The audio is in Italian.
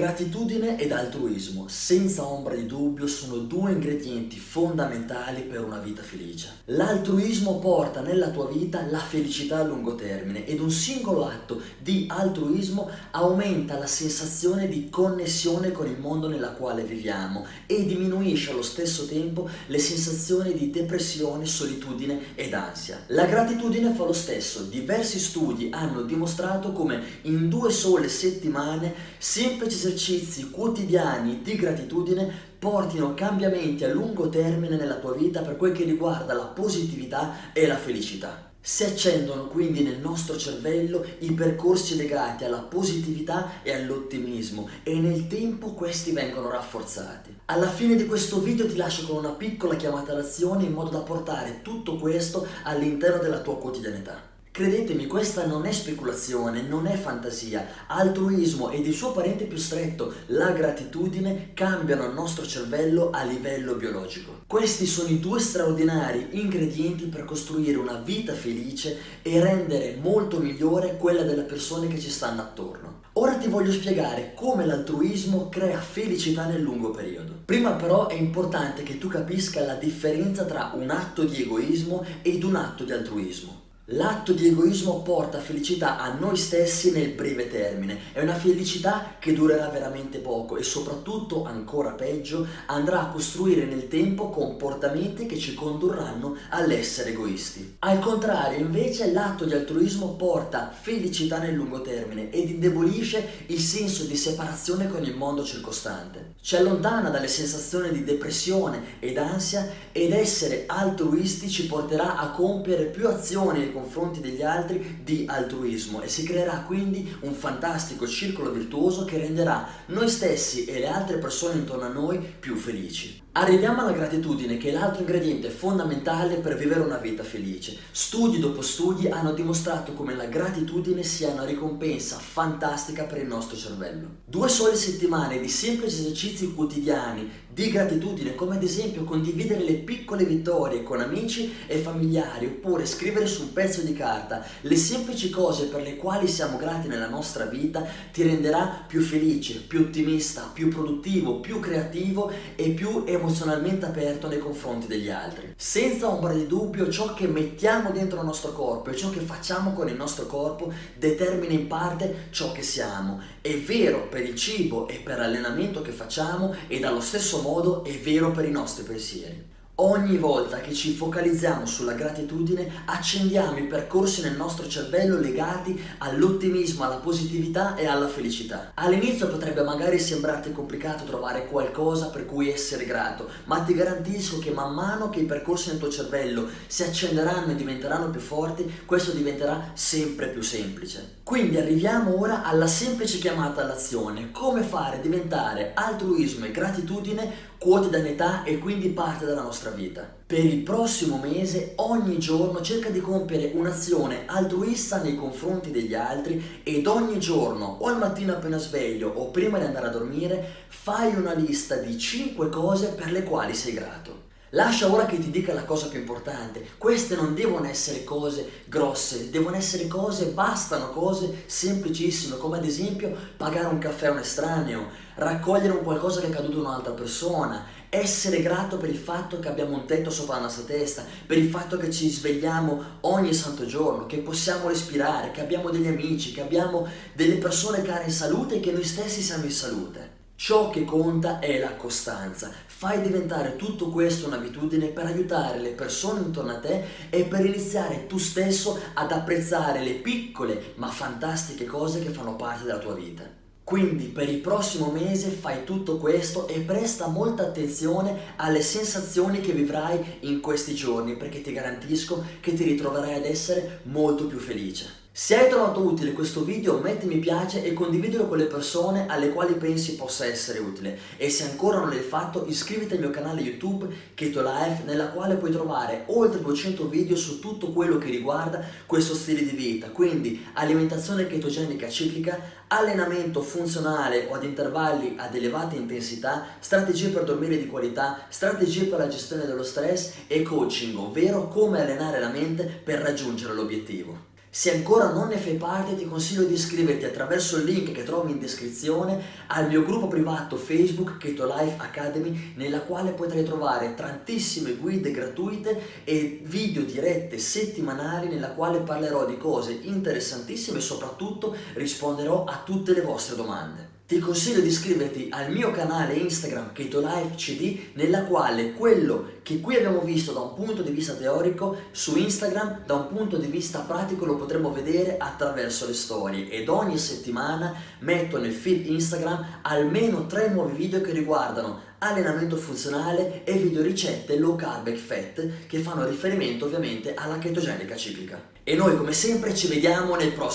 Gratitudine ed altruismo, senza ombra di dubbio, sono due ingredienti fondamentali per una vita felice. L'altruismo porta nella tua vita la felicità a lungo termine ed un singolo atto di altruismo aumenta la sensazione di connessione con il mondo nella quale viviamo e diminuisce allo stesso tempo le sensazioni di depressione, solitudine ed ansia. La gratitudine fa lo stesso. Diversi studi hanno dimostrato come in due sole settimane semplici esercizi quotidiani di gratitudine portino cambiamenti a lungo termine nella tua vita per quel che riguarda la positività e la felicità. Si accendono quindi nel nostro cervello i percorsi legati alla positività e all'ottimismo e nel tempo questi vengono rafforzati. Alla fine di questo video ti lascio con una piccola chiamata all'azione in modo da portare tutto questo all'interno della tua quotidianità. Credetemi, questa non è speculazione, non è fantasia. Altruismo ed il suo parente più stretto, la gratitudine, cambiano il nostro cervello a livello biologico. Questi sono i due straordinari ingredienti per costruire una vita felice e rendere molto migliore quella delle persone che ci stanno attorno. Ora ti voglio spiegare come l'altruismo crea felicità nel lungo periodo. Prima però è importante che tu capisca la differenza tra un atto di egoismo ed un atto di altruismo. L'atto di egoismo porta felicità a noi stessi nel breve termine, è una felicità che durerà veramente poco e soprattutto, ancora peggio, andrà a costruire nel tempo comportamenti che ci condurranno all'essere egoisti. Al contrario, invece, l'atto di altruismo porta felicità nel lungo termine ed indebolisce il senso di separazione con il mondo circostante. Ci allontana dalle sensazioni di depressione ed ansia ed essere altruisti ci porterà a compiere più azioni confronti degli altri di altruismo e si creerà quindi un fantastico circolo virtuoso che renderà noi stessi e le altre persone intorno a noi più felici. Arriviamo alla gratitudine che è l'altro ingrediente fondamentale per vivere una vita felice. Studi dopo studi hanno dimostrato come la gratitudine sia una ricompensa fantastica per il nostro cervello. Due sole settimane di semplici esercizi quotidiani di gratitudine, come ad esempio condividere le piccole vittorie con amici e familiari oppure scrivere su un pezzo di carta le semplici cose per le quali siamo grati nella nostra vita, ti renderà più felice, più ottimista, più produttivo, più creativo e più emozionante emozionalmente aperto nei confronti degli altri. Senza ombra di dubbio ciò che mettiamo dentro il nostro corpo e ciò che facciamo con il nostro corpo determina in parte ciò che siamo. È vero per il cibo e per l'allenamento che facciamo e dallo stesso modo è vero per i nostri pensieri. Ogni volta che ci focalizziamo sulla gratitudine accendiamo i percorsi nel nostro cervello legati all'ottimismo, alla positività e alla felicità. All'inizio potrebbe magari sembrarti complicato trovare qualcosa per cui essere grato, ma ti garantisco che man mano che i percorsi nel tuo cervello si accenderanno e diventeranno più forti, questo diventerà sempre più semplice. Quindi arriviamo ora alla semplice chiamata all'azione, come fare diventare altruismo e gratitudine quotidianità e quindi parte della nostra vita. Per il prossimo mese ogni giorno cerca di compiere un'azione altruista nei confronti degli altri ed ogni giorno o al mattino appena sveglio o prima di andare a dormire fai una lista di 5 cose per le quali sei grato. Lascia ora che ti dica la cosa più importante. Queste non devono essere cose grosse, devono essere cose, bastano cose semplicissime, come ad esempio pagare un caffè a un estraneo, raccogliere un qualcosa che è caduto a un'altra persona, essere grato per il fatto che abbiamo un tetto sopra la nostra testa, per il fatto che ci svegliamo ogni santo giorno, che possiamo respirare, che abbiamo degli amici, che abbiamo delle persone care in salute e che noi stessi siamo in salute. Ciò che conta è la costanza. Fai diventare tutto questo un'abitudine per aiutare le persone intorno a te e per iniziare tu stesso ad apprezzare le piccole ma fantastiche cose che fanno parte della tua vita. Quindi per il prossimo mese fai tutto questo e presta molta attenzione alle sensazioni che vivrai in questi giorni perché ti garantisco che ti ritroverai ad essere molto più felice. Se hai trovato utile questo video metti mi piace e condividilo con le persone alle quali pensi possa essere utile e se ancora non l'hai fatto iscriviti al mio canale YouTube Keto Life nella quale puoi trovare oltre 200 video su tutto quello che riguarda questo stile di vita quindi alimentazione chetogenica ciclica, allenamento funzionale o ad intervalli ad elevata intensità, strategie per dormire di qualità, strategie per la gestione dello stress e coaching ovvero come allenare la mente per raggiungere l'obiettivo. Se ancora non ne fai parte ti consiglio di iscriverti attraverso il link che trovi in descrizione al mio gruppo privato Facebook Keto Life Academy nella quale potrai trovare tantissime guide gratuite e video dirette settimanali nella quale parlerò di cose interessantissime e soprattutto risponderò a tutte le vostre domande. Ti consiglio di iscriverti al mio canale Instagram Keto Life CD nella quale quello che qui abbiamo visto da un punto di vista teorico su Instagram da un punto di vista pratico lo potremo vedere attraverso le storie ed ogni settimana metto nel feed Instagram almeno tre nuovi video che riguardano allenamento funzionale e video ricette low carb e fat che fanno riferimento ovviamente alla chetogenica ciclica. E noi come sempre ci vediamo nel prossimo